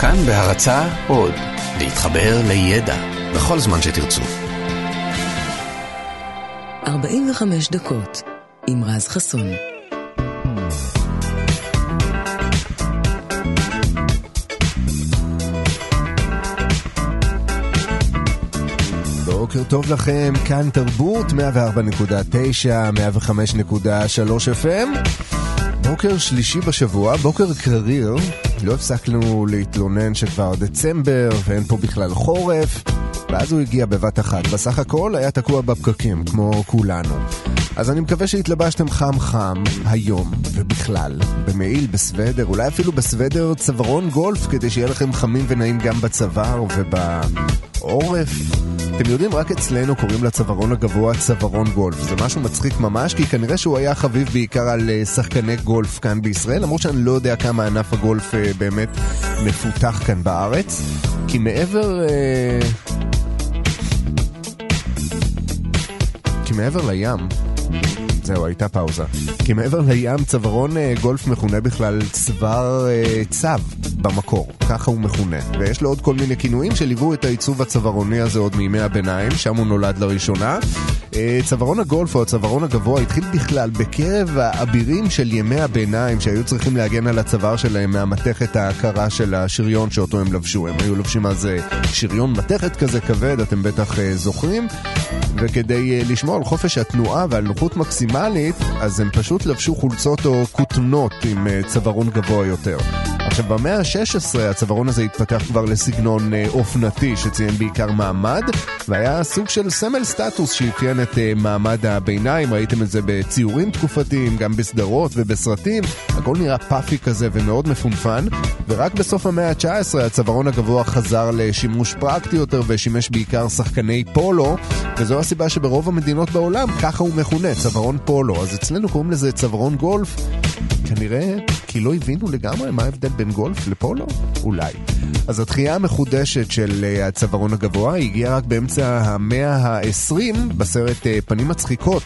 כאן בהרצה עוד, להתחבר לידע בכל זמן שתרצו. 45 דקות עם רז חסון. בוקר טוב לכם, כאן תרבות 104.9, 105.3 FM. בוקר שלישי בשבוע, בוקר קריר, לא הפסקנו להתלונן שכבר דצמבר ואין פה בכלל חורף, ואז הוא הגיע בבת אחת. בסך הכל היה תקוע בפקקים, כמו כולנו. אז אני מקווה שהתלבשתם חם חם היום ובכלל, במעיל, בסוודר, אולי אפילו בסוודר צווארון גולף, כדי שיהיה לכם חמים ונעים גם בצוואר ובעורף. אתם יודעים, רק אצלנו קוראים לצווארון הגבוה צווארון גולף. זה משהו מצחיק ממש, כי כנראה שהוא היה חביב בעיקר על אה, שחקני גולף כאן בישראל, למרות שאני לא יודע כמה ענף הגולף אה, באמת מפותח כאן בארץ. כי מעבר... אה, כי מעבר לים, זהו, הייתה פאוזה. כי מעבר לים, צווארון גולף מכונה בכלל צוואר צו במקור, ככה הוא מכונה. ויש לו עוד כל מיני כינויים שליוו את העיצוב הצווארוני הזה עוד מימי הביניים, שם הוא נולד לראשונה. צווארון הגולף או הצווארון הגבוה התחיל בכלל בקרב האבירים של ימי הביניים שהיו צריכים להגן על הצוואר שלהם מהמתכת הקרה של השריון שאותו הם לבשו. הם היו לובשים אז שריון מתכת כזה כבד, אתם בטח זוכרים. וכדי לשמור על חופש התנועה ועל נוחות מקסימלית, אז הם פשוט לבשו חולצות או כותנות עם צווארון גבוה יותר. עכשיו, במאה ה-16 הצווארון הזה התפתח כבר לסגנון אה, אופנתי שציין בעיקר מעמד, והיה סוג של סמל סטטוס שאפיין את אה, מעמד הביניים, ראיתם את זה בציורים תקופתיים, גם בסדרות ובסרטים, הכל נראה פאפי כזה ומאוד מפונפן, ורק בסוף המאה ה-19 הצווארון הגבוה חזר לשימוש פרקטי יותר ושימש בעיקר שחקני פולו, וזו הסיבה שברוב המדינות בעולם ככה הוא מכונה, צווארון פולו, אז אצלנו קוראים לזה צווארון גולף. כנראה כי לא הבינו לגמרי מה ההבדל בין גולף לפולו? אולי. אז התחייה המחודשת של אה, הצווארון הגבוה הגיעה רק באמצע המאה ה-20 בסרט אה, פנים מצחיקות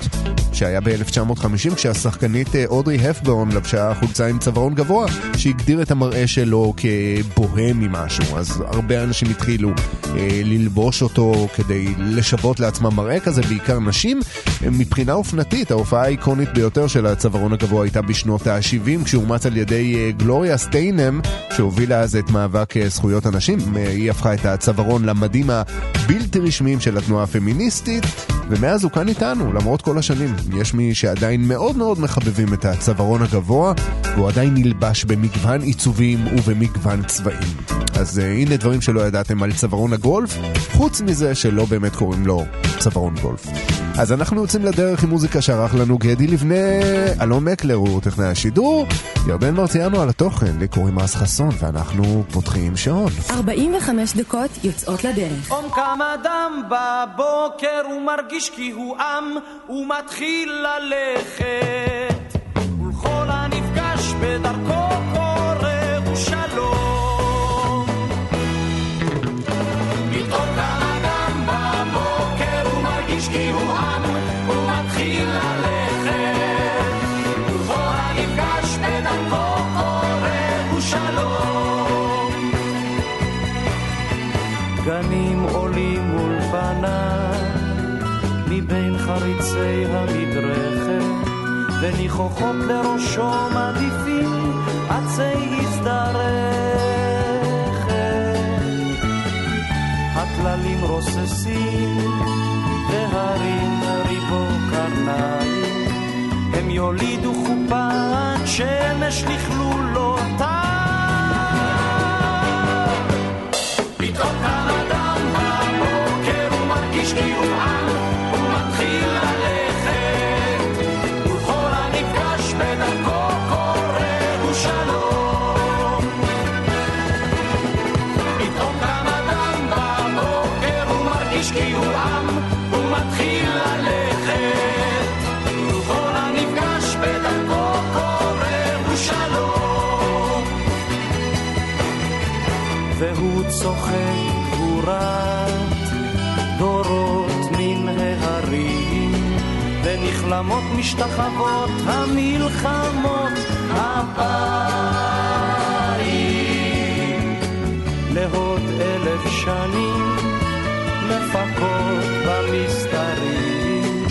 שהיה ב-1950 כשהשחקנית אה, אודרי הפבורן לבשה חולצה עם צווארון גבוה שהגדיר את המראה שלו כבוהמי משהו. אז הרבה אנשים התחילו אה, ללבוש אותו כדי לשוות לעצמם מראה כזה בעיקר נשים. מבחינה אופנתית ההופעה האיקונית ביותר של הצווארון הגבוה הייתה בשנות ה-70 כשאומץ על ידי גלוריה סטיינם שהובילה אז את מאבק זכויות הנשים היא הפכה את הצווארון למדים הבלתי רשמיים של התנועה הפמיניסטית ומאז הוא כאן איתנו למרות כל השנים יש מי שעדיין מאוד מאוד מחבבים את הצווארון הגבוה, והוא עדיין נלבש במגוון עיצובים ובמגוון צבעים. אז uh, הנה דברים שלא ידעתם על צווארון הגולף, חוץ מזה שלא באמת קוראים לו צווארון גולף. אז אנחנו יוצאים לדרך עם מוזיקה שערך לנו גדי לבנה, אלון מקלר הוא טכנאי השידור, ירדן מרציאנו על התוכן, לי קוראים אס חסון, ואנחנו פותחים שעון. 45 דקות יוצאות לדרך. אום קם אדם בבוקר, הוא מרגיש כי הוא עם, הוא מתחיל ללכת, ולכל הנפגש בדרכו וניחוחות לראשו מעדיפים עצי הזדרכת. הטללים רוססים, והרים ריבו קרניים, הם יולידו חופת שמש לכלולותיו. פתאום קם אדם בבוקר ומרגיש כי הוא צוחק מלחמות משתחוות, המלחמות הבאים. לעוד אלף שנים, לפחות במסתרים.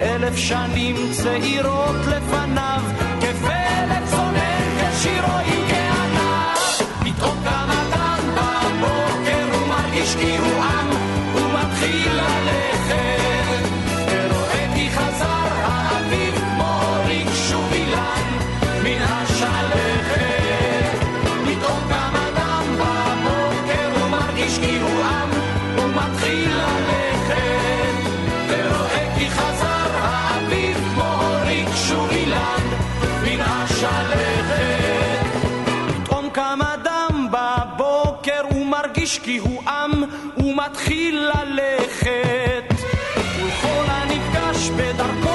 אלף שנים צעירות לפניו, כפלט צונן כשירואים כענף. פתאום קם אדם בבוקר, ומרגיש כי הוא עם. כי הוא עם ומתחיל ללכת. וכל הנפגש בדרכו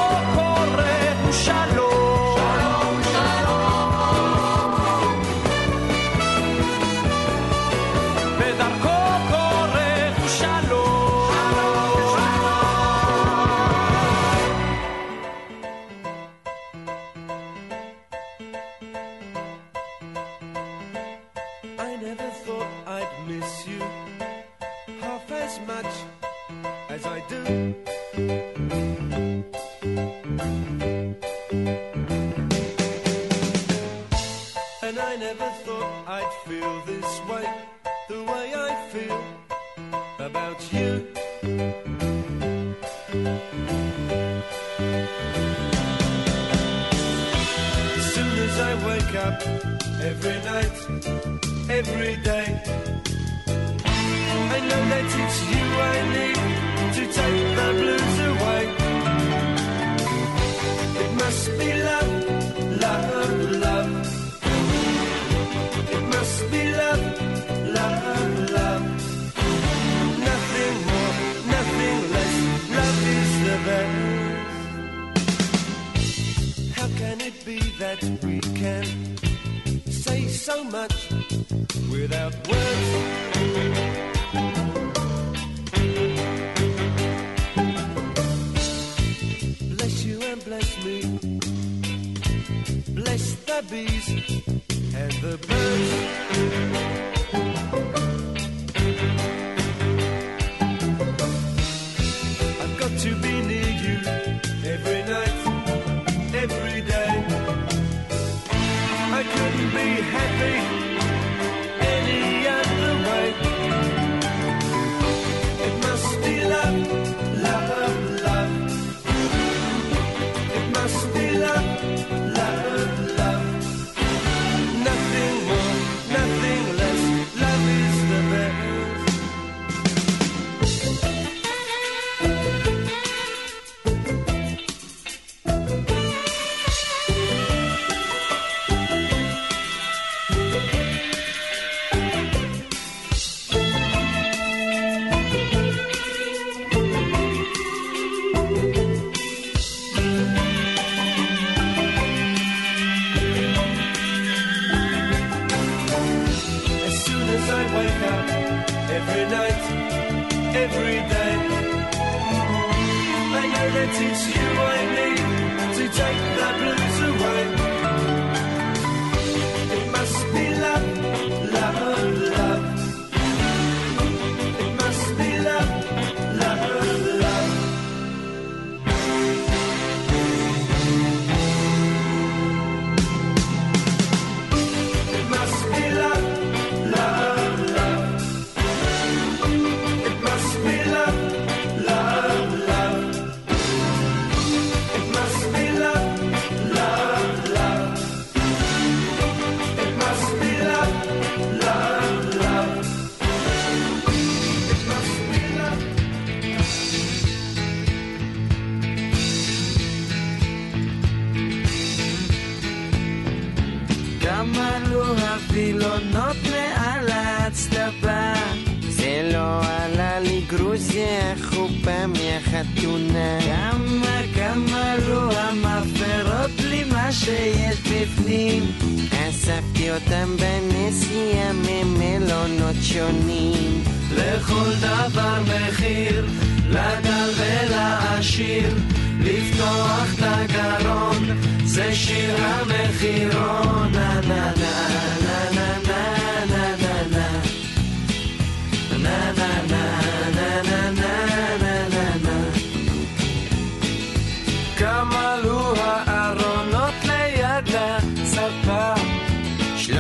שיר, לפתוח את הגרון, זה שיר המחירון, נה נה נה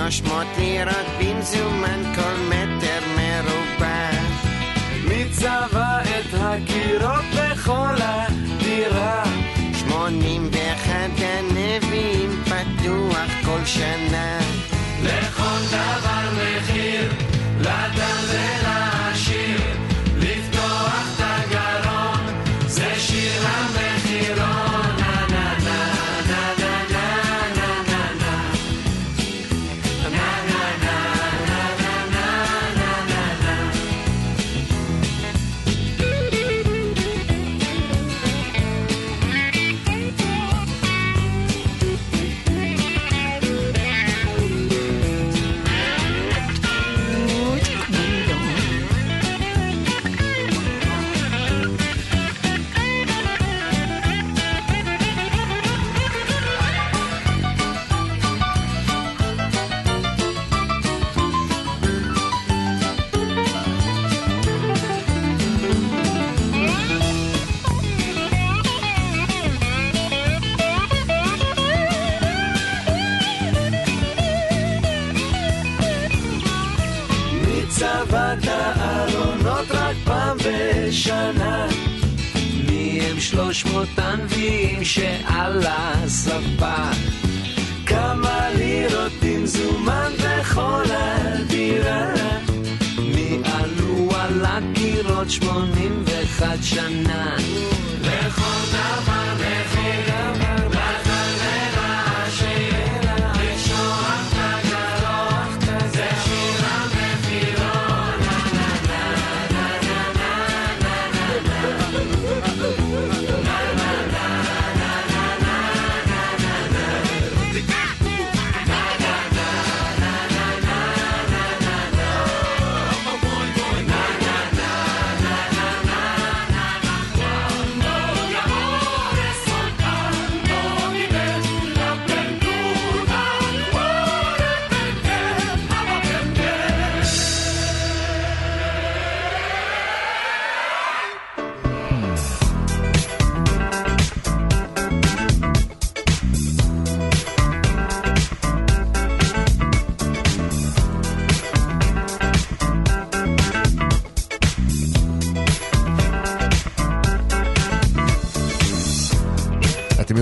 שלוש מאות לירות במזומן ocean now.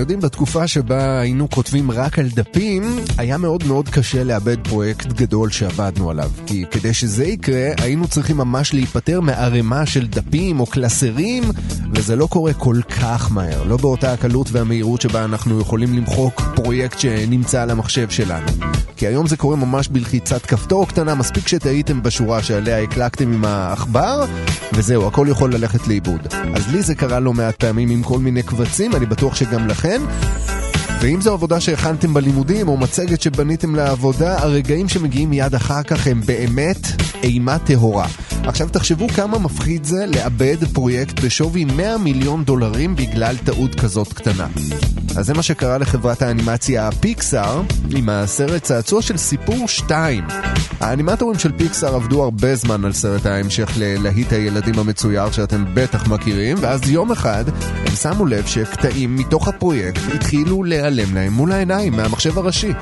יודעים, בתקופה שבה היינו כותבים רק על דפים, היה מאוד מאוד קשה לאבד פרויקט גדול שעבדנו עליו. כי כדי שזה יקרה, היינו צריכים ממש להיפטר מערימה של דפים או קלסרים, וזה לא קורה כל כך מהר. לא באותה הקלות והמהירות שבה אנחנו יכולים למחוק פרויקט שנמצא על המחשב שלנו. כי היום זה קורה ממש בלחיצת כפתור קטנה, מספיק שטעיתם בשורה שעליה הקלקתם עם העכבר, וזהו, הכל יכול ללכת לאיבוד. אז לי זה קרה לא מעט פעמים עם כל מיני קבצים, אני בטוח שגם לכם. ואם זו עבודה שהכנתם בלימודים או מצגת שבניתם לעבודה, הרגעים שמגיעים מיד אחר כך הם באמת אימה טהורה. עכשיו תחשבו כמה מפחיד זה לאבד פרויקט בשווי 100 מיליון דולרים בגלל טעות כזאת קטנה. אז זה מה שקרה לחברת האנימציה פיקסאר עם הסרט צעצוע של סיפור 2. האנימטורים של פיקסאר עבדו הרבה זמן על סרט ההמשך ללהיט הילדים המצויר שאתם בטח מכירים, ואז יום אחד הם שמו לב שקטעים מתוך הפרויקט התחילו להיעלם להם מול העיניים מהמחשב הראשי.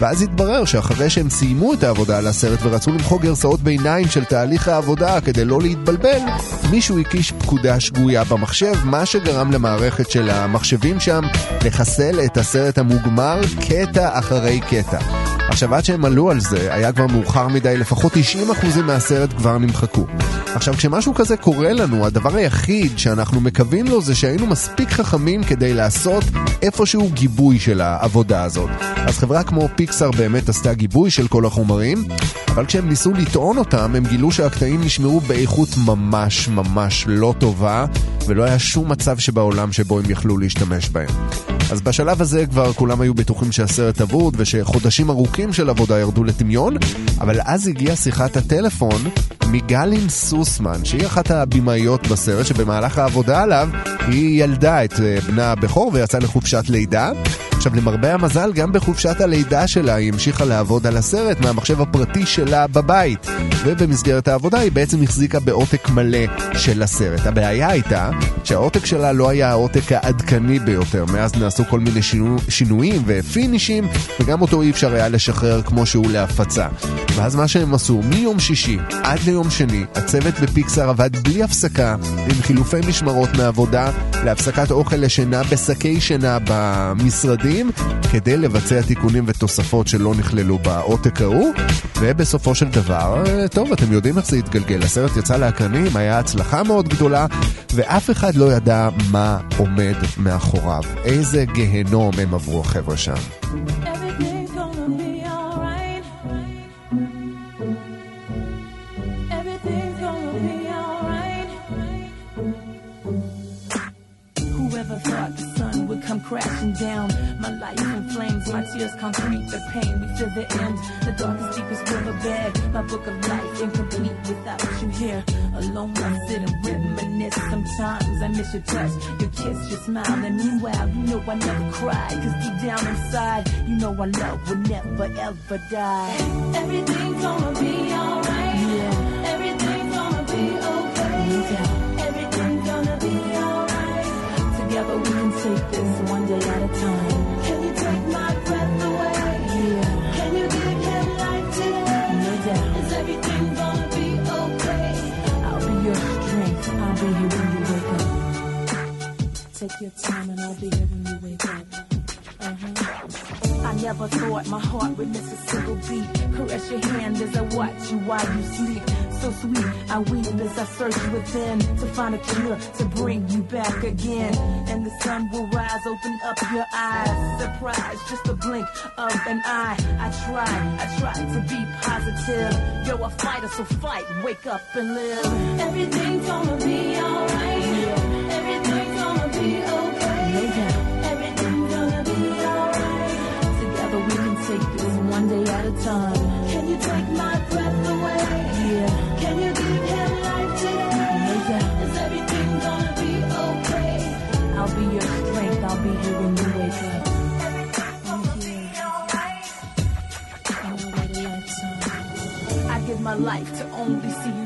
ואז התברר שאחרי שהם סיימו את העבודה על הסרט ורצו למחוק גרסאות ביניים של תהליך העבודה כדי לא להתבלבל, מישהו הקיש פקודה שגויה במחשב, מה שגרם למערכת של המחשבים שם לחסל את הסרט המוגמר קטע אחרי קטע. עכשיו, עד שהם עלו על זה, היה כבר מאוחר מדי, לפחות 90% מהסרט כבר נמחקו. עכשיו, כשמשהו כזה קורה לנו, הדבר היחיד שאנחנו מקווים לו זה שהיינו מספיק חכמים כדי לעשות איפשהו גיבוי של העבודה הזאת. אז חברה כמו פיקסאר באמת עשתה גיבוי של כל החומרים, אבל כשהם ניסו לטעון אותם, הם גילו שהקטעים נשמרו באיכות ממש ממש לא טובה, ולא היה שום מצב שבעולם שבו הם יכלו להשתמש בהם. אז בשלב הזה כבר כולם היו בטוחים שהסרט אבוד ושחודשים ארוכים של עבודה ירדו לטמיון, אבל אז הגיעה שיחת הטלפון מגלין סוסמן, שהיא אחת הבמאיות בסרט, שבמהלך העבודה עליו היא ילדה את אה, בנה הבכור ויצאה לחופשת לידה. עכשיו, למרבה המזל, גם בחופשת הלידה שלה היא המשיכה לעבוד על הסרט מהמחשב הפרטי שלה בבית. ובמסגרת העבודה היא בעצם החזיקה בעותק מלא של הסרט. הבעיה הייתה שהעותק שלה לא היה העותק העדכני ביותר. מאז נעשו כל מיני שינו, שינויים ופינישים, וגם אותו אי אפשר היה לשחרר כמו שהוא להפצה. ואז מה שהם עשו, מיום שישי עד ליום שני, הצוות בפיקסאר עבד בלי הפסקה, עם חילופי משמרות מעבודה, להפסקת אוכל לשינה בשקי שינה במשרדים, כדי לבצע תיקונים ותוספות שלא נכללו בעותק ההוא, ובסופו של דבר, טוב, אתם יודעים איך זה התגלגל. הסרט יצא לאקרנים, היה הצלחה מאוד גדולה, ואף אחד לא ידע מה עומד מאחוריו. איזה גיהנום הם עברו החבר'ה שם. Tears concrete the pain. We feel the end, the darkest, deepest riverbed. My book of life incomplete without you here. Alone, I sit and reminisce. Sometimes I miss your touch, your kiss, your smile. And meanwhile, you know I never cry. Cause deep down inside, you know our love will never ever die. Everything's gonna be alright. Yeah. Everything's gonna be okay. Doubt. Everything's gonna be alright. Together we can take this one day at a time. Take your time and I'll be here when you wake up. Uh-huh. I never thought my heart would miss a single beat. Caress your hand as I watch you while you sleep. So sweet, I weep as I search within to find a cure to bring you back again. And the sun will rise, open up your eyes. Surprise, just a blink of an eye. I try, I try to be positive. You're a fighter, so fight, wake up and live. Everything's gonna be alright. Everything's gonna be okay. No doubt. Everything's gonna be alright. Together we can take this one day at a time. Can you take my breath away? Yeah. Can you give him life today? No doubt. Is everything gonna be okay? I'll be your strength. I'll be here when you wake up. I'm here. I know what a lifetime. I give my life to only see you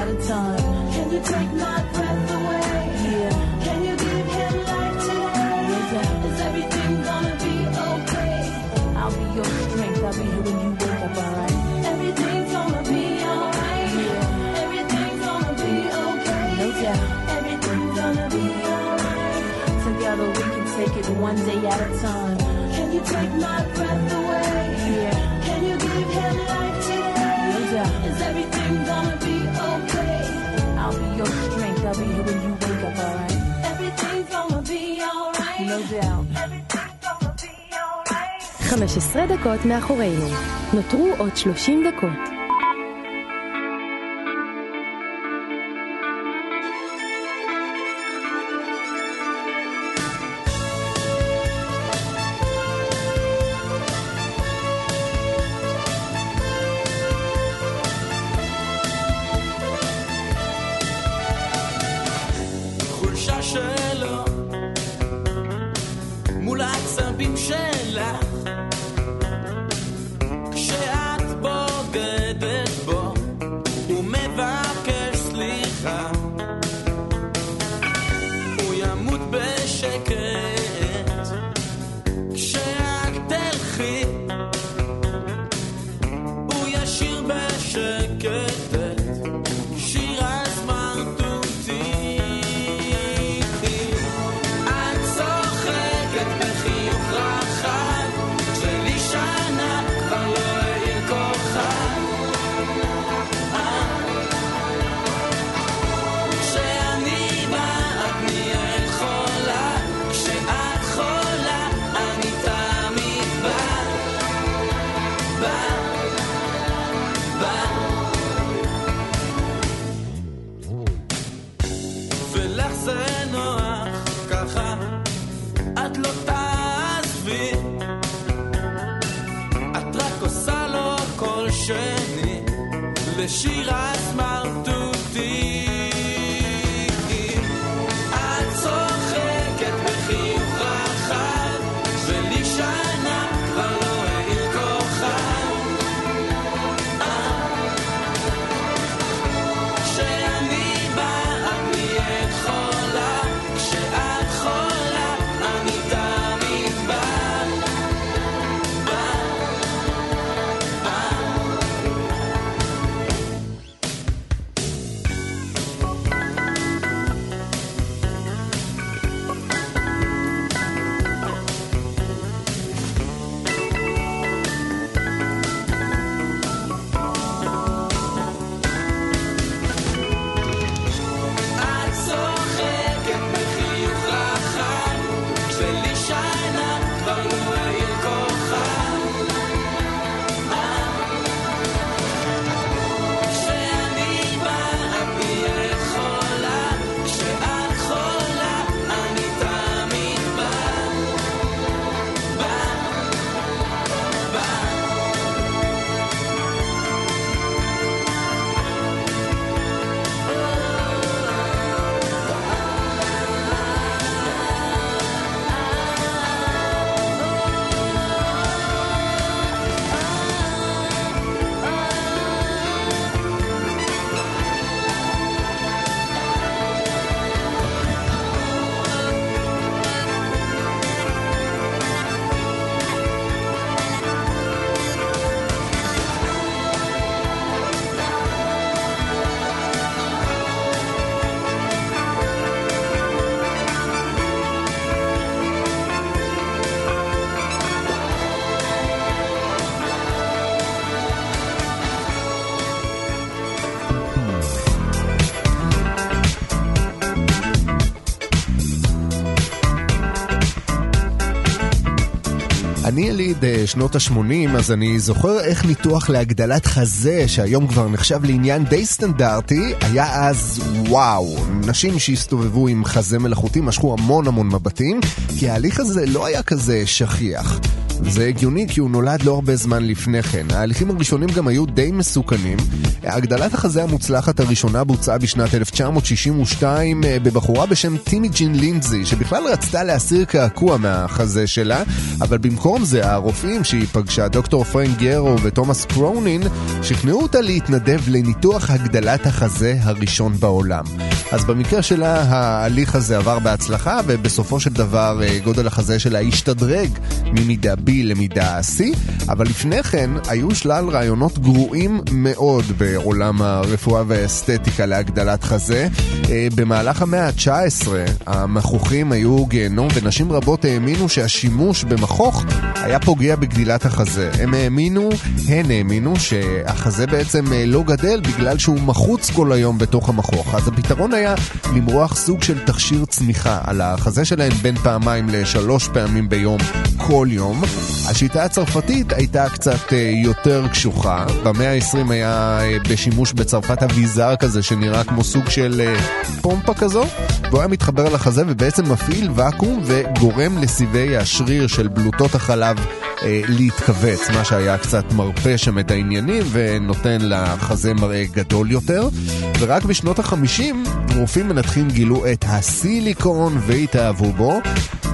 one day at a time. Can you take my breath away? Yeah. Can you give him life today? No gonna be alright. No doubt. Everything's gonna be alright. 15 דקות מאחורינו. נותרו עוד 30 דקות. אני יליד אה, שנות ה-80, אז אני זוכר איך ניתוח להגדלת חזה, שהיום כבר נחשב לעניין די סטנדרטי, היה אז וואו. נשים שהסתובבו עם חזה מלאכותי משכו המון המון מבטים, כי ההליך הזה לא היה כזה שכיח. זה הגיוני כי הוא נולד לא הרבה זמן לפני כן. ההליכים הראשונים גם היו די מסוכנים. הגדלת החזה המוצלחת הראשונה בוצעה בשנת 1962 אה, בבחורה בשם טימי ג'ין לינדזי, שבכלל רצתה להסיר קעקוע מהחזה שלה, אבל במקום זה הרופאים שהיא פגשה, דוקטור פרנק גרו ותומאס קרונין, שכנעו אותה להתנדב לניתוח הגדלת החזה הראשון בעולם. אז במקרה שלה ההליך הזה עבר בהצלחה, ובסופו של דבר אה, גודל החזה שלה השתדרג ממידה B למידה C, אבל לפני כן היו שלל רעיונות גרועים מאוד בעולם הרפואה והאסתטיקה להגדלת חזה. אה, במהלך המאה ה-19 המכוחים היו גיהנום ונשים רבות האמינו שהשימוש במכוך היה פוגע בגדילת החזה. הם האמינו, הן האמינו, שהחזה בעצם אה, לא גדל בגלל שהוא מחוץ כל היום בתוך המכוך. אז הפתרון היה למרוח סוג של תכשיר צמיחה על החזה שלהן בין פעמיים לשלוש פעמים ביום כל יום. השיטה הצרפתית הייתה קצת אה, יותר קשוחה. במאה ה-20 היה אה, בשימוש בצרפת אביזר כזה שנראה כמו סוג של אה, פומפה כזו, והוא היה מתחבר לחזה ובעצם מפעיל ואקום וגורם לסיבי השריר של בלוטות החלב להתכווץ, מה שהיה קצת מרפה שם את העניינים ונותן לחזה מראה גדול יותר. ורק בשנות ה-50 רופאים מנתחים גילו את הסיליקון והתאהבו בו.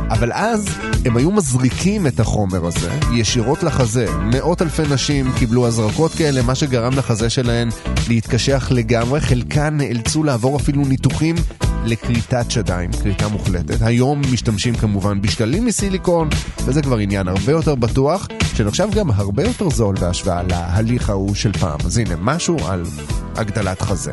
אבל אז הם היו מזריקים את החומר הזה ישירות לחזה. מאות אלפי נשים קיבלו הזרקות כאלה, מה שגרם לחזה שלהן להתקשח לגמרי. חלקן נאלצו לעבור אפילו ניתוחים לכריתת שדיים, כריתה מוחלטת. היום משתמשים כמובן בשקלים מסיליקון, וזה כבר עניין הרבה יותר בטוח, שנחשב גם הרבה יותר זול בהשוואה להליך ההוא של פעם. אז הנה, משהו על הגדלת חזה.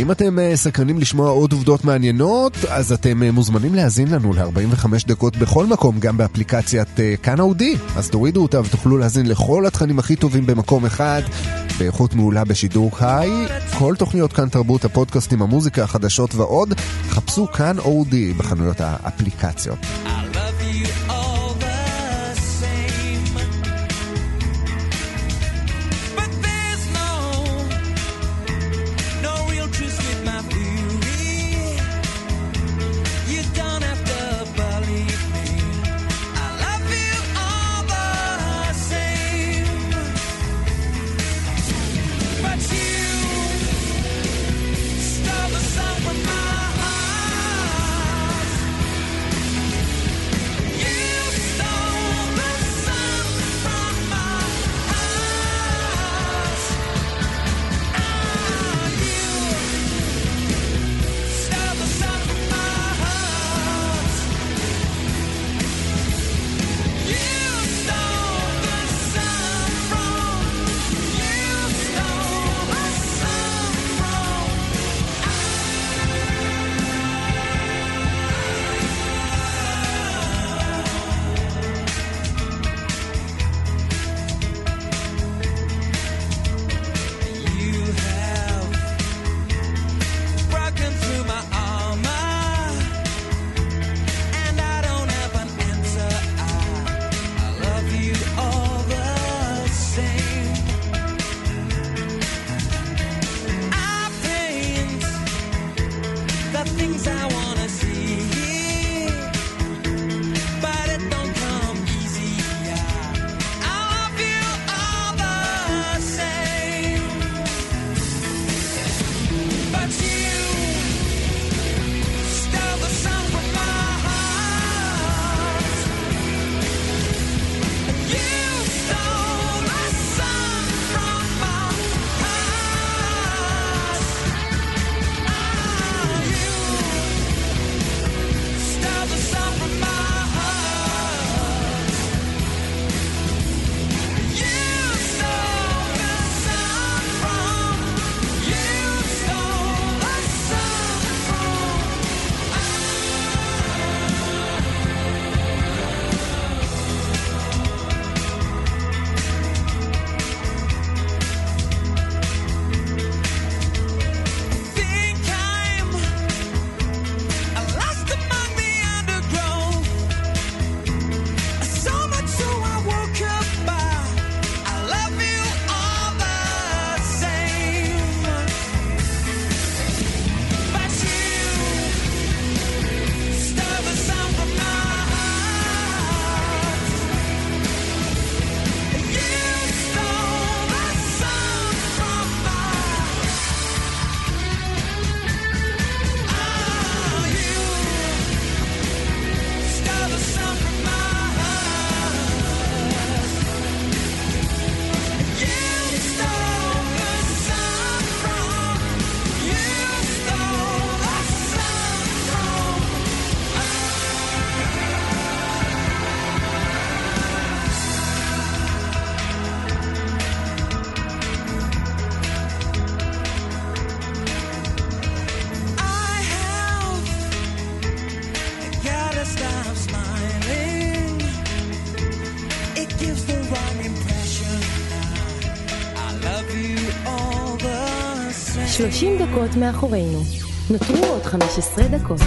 אם אתם אה, סקרנים לשמוע עוד עובדות מעניינות, אז אתם אה, מוזמנים להאזין לנו ל-45 דקות בכל מקום, גם באפליקציית אה, כאן אודי. אז תורידו אותה ותוכלו להאזין לכל התכנים הכי טובים במקום אחד, באיכות מעולה בשידור חי. כל תוכניות כאן תרבות, הפודקאסטים, המוזיקה, החדשות ועוד, חפשו כאן אודי בחנויות האפליקציות. I love you מאחורינו. נותרו עוד 15 דקות.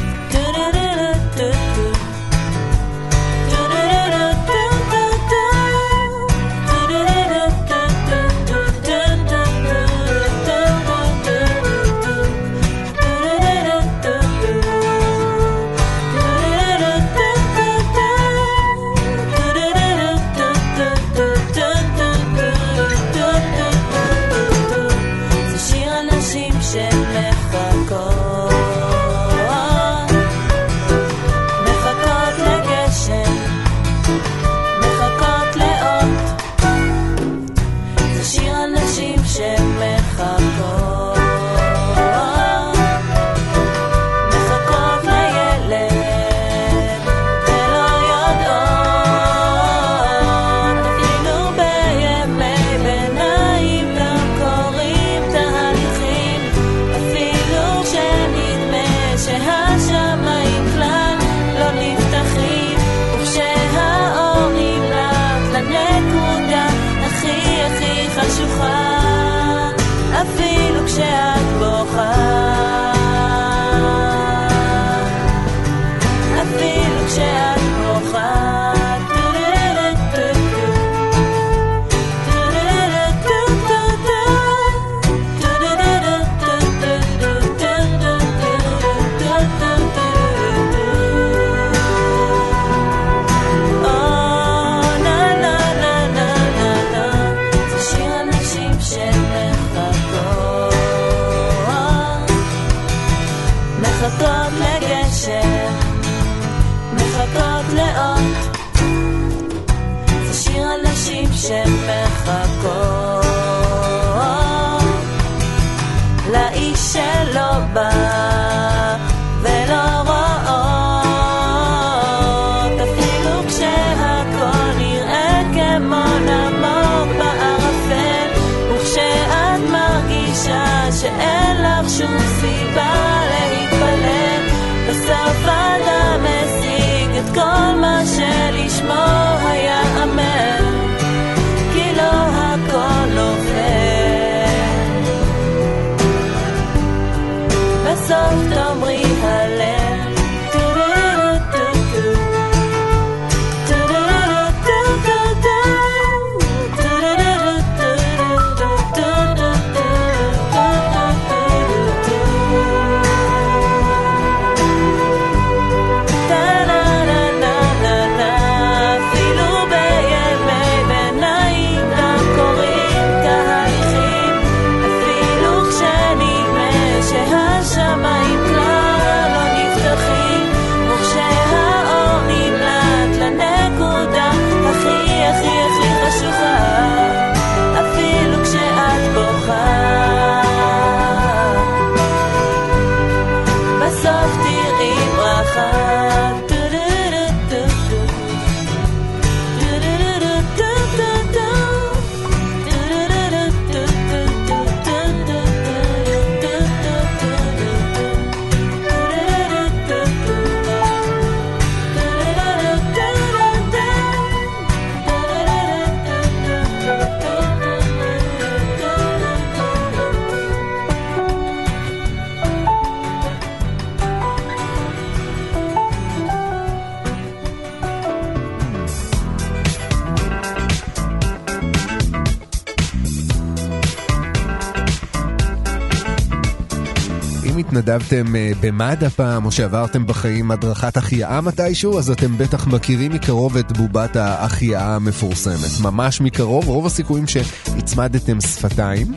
התנדבתם אה, במד"א פעם, או שעברתם בחיים הדרכת החייאה מתישהו, אז אתם בטח מכירים מקרוב את בובת ההחייאה המפורסמת. ממש מקרוב, רוב הסיכויים שהצמדתם שפתיים.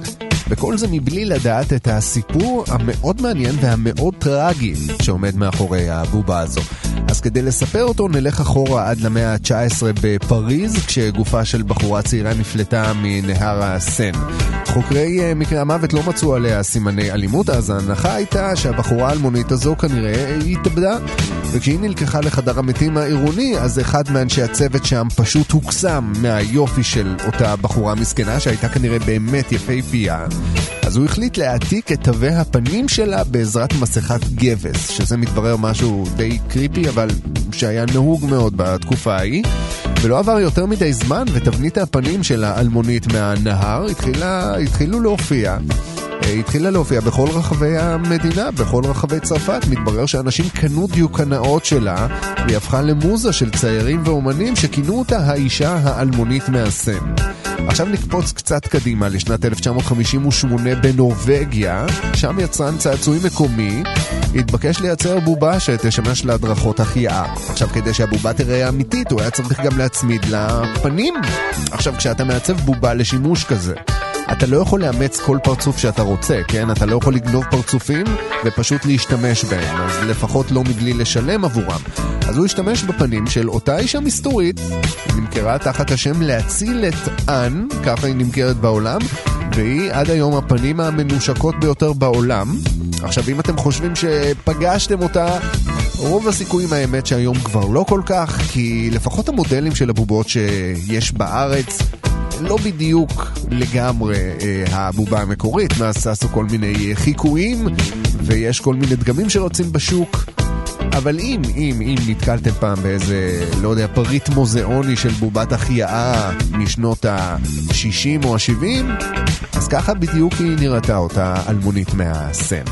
וכל זה מבלי לדעת את הסיפור המאוד מעניין והמאוד טרגי שעומד מאחורי הבובה הזו. אז כדי לספר אותו נלך אחורה עד למאה ה-19 בפריז, כשגופה של בחורה צעירה נפלטה מנהר הסן. חוקרי אה, מקרה המוות לא מצאו עליה סימני אלימות, אז ההנחה הייתה שהבחורה האלמונית הזו כנראה התאבדה. וכשהיא נלקחה לחדר המתים העירוני, אז אחד מאנשי הצוות שם פשוט הוקסם מהיופי של אותה בחורה מסכנה, שהייתה כנראה באמת יפהפייה. אז הוא החליט להעתיק את תווי הפנים שלה בעזרת מסכת גבס, שזה מתברר משהו די קריפי, אבל שהיה נהוג מאוד בתקופה ההיא. ולא עבר יותר מדי זמן, ותבנית הפנים של האלמונית מהנהר התחילה, התחילו להופיע. התחילה להופיע בכל רחבי המדינה, בכל רחבי צרפת. מתברר שאנשים קנו דיוקנאות שלה, והיא הפכה למוזה של ציירים ואומנים שכינו אותה האישה האלמונית מהסן. עכשיו נקפוץ קצת קדימה לשנת 1958 בנורבגיה, שם יצרן צעצועים מקומי התבקש לייצר בובה שתשמש להדרכות החייאה. עכשיו, כדי שהבובה תראה אמיתית, הוא היה צריך גם להצמיד לה פנים. עכשיו, כשאתה מעצב בובה לשימוש כזה, אתה לא יכול לאמץ כל פרצוף שאתה רוצה, כן? אתה לא יכול לגנוב פרצופים ופשוט להשתמש בהם, אז לפחות לא מבלי לשלם עבורם. אז הוא השתמש בפנים של אותה אישה מסתורית, היא נמכרה תחת השם להציל את אן, ככה היא נמכרת בעולם, והיא עד היום הפנים המנושקות ביותר בעולם. עכשיו, אם אתם חושבים שפגשתם אותה, רוב הסיכויים האמת שהיום כבר לא כל כך, כי לפחות המודלים של הבובות שיש בארץ לא בדיוק לגמרי אה, הבובה המקורית, מאז עשו כל מיני אה, חיקויים ויש כל מיני דגמים שרוצים בשוק. אבל אם, אם, אם נתקלתם פעם באיזה, לא יודע, פריט מוזיאוני של בובת החייאה משנות ה-60 או ה-70, אז ככה בדיוק היא נראתה אותה אלמונית מהסן.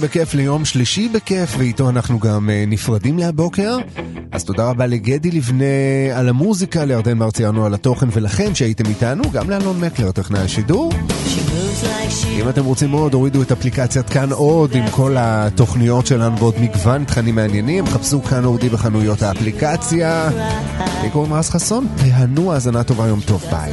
בכיף ליום שלישי בכיף, ואיתו אנחנו גם אה, נפרדים להבוקר. אז תודה רבה לגדי לבנה על המוזיקה, לירדן מרציאנו על התוכן ולכן שהייתם איתנו, גם לאלון מקלר, טכנאי השידור. אם אתם רוצים עוד, הורידו את אפליקציית כאן עוד עם כל התוכניות שלנו ועוד מגוון תכנים מעניינים. חפשו כאן אודי בחנויות האפליקציה. אני קוראים רז חסון, תהנו האזנה טובה, יום טוב, ביי.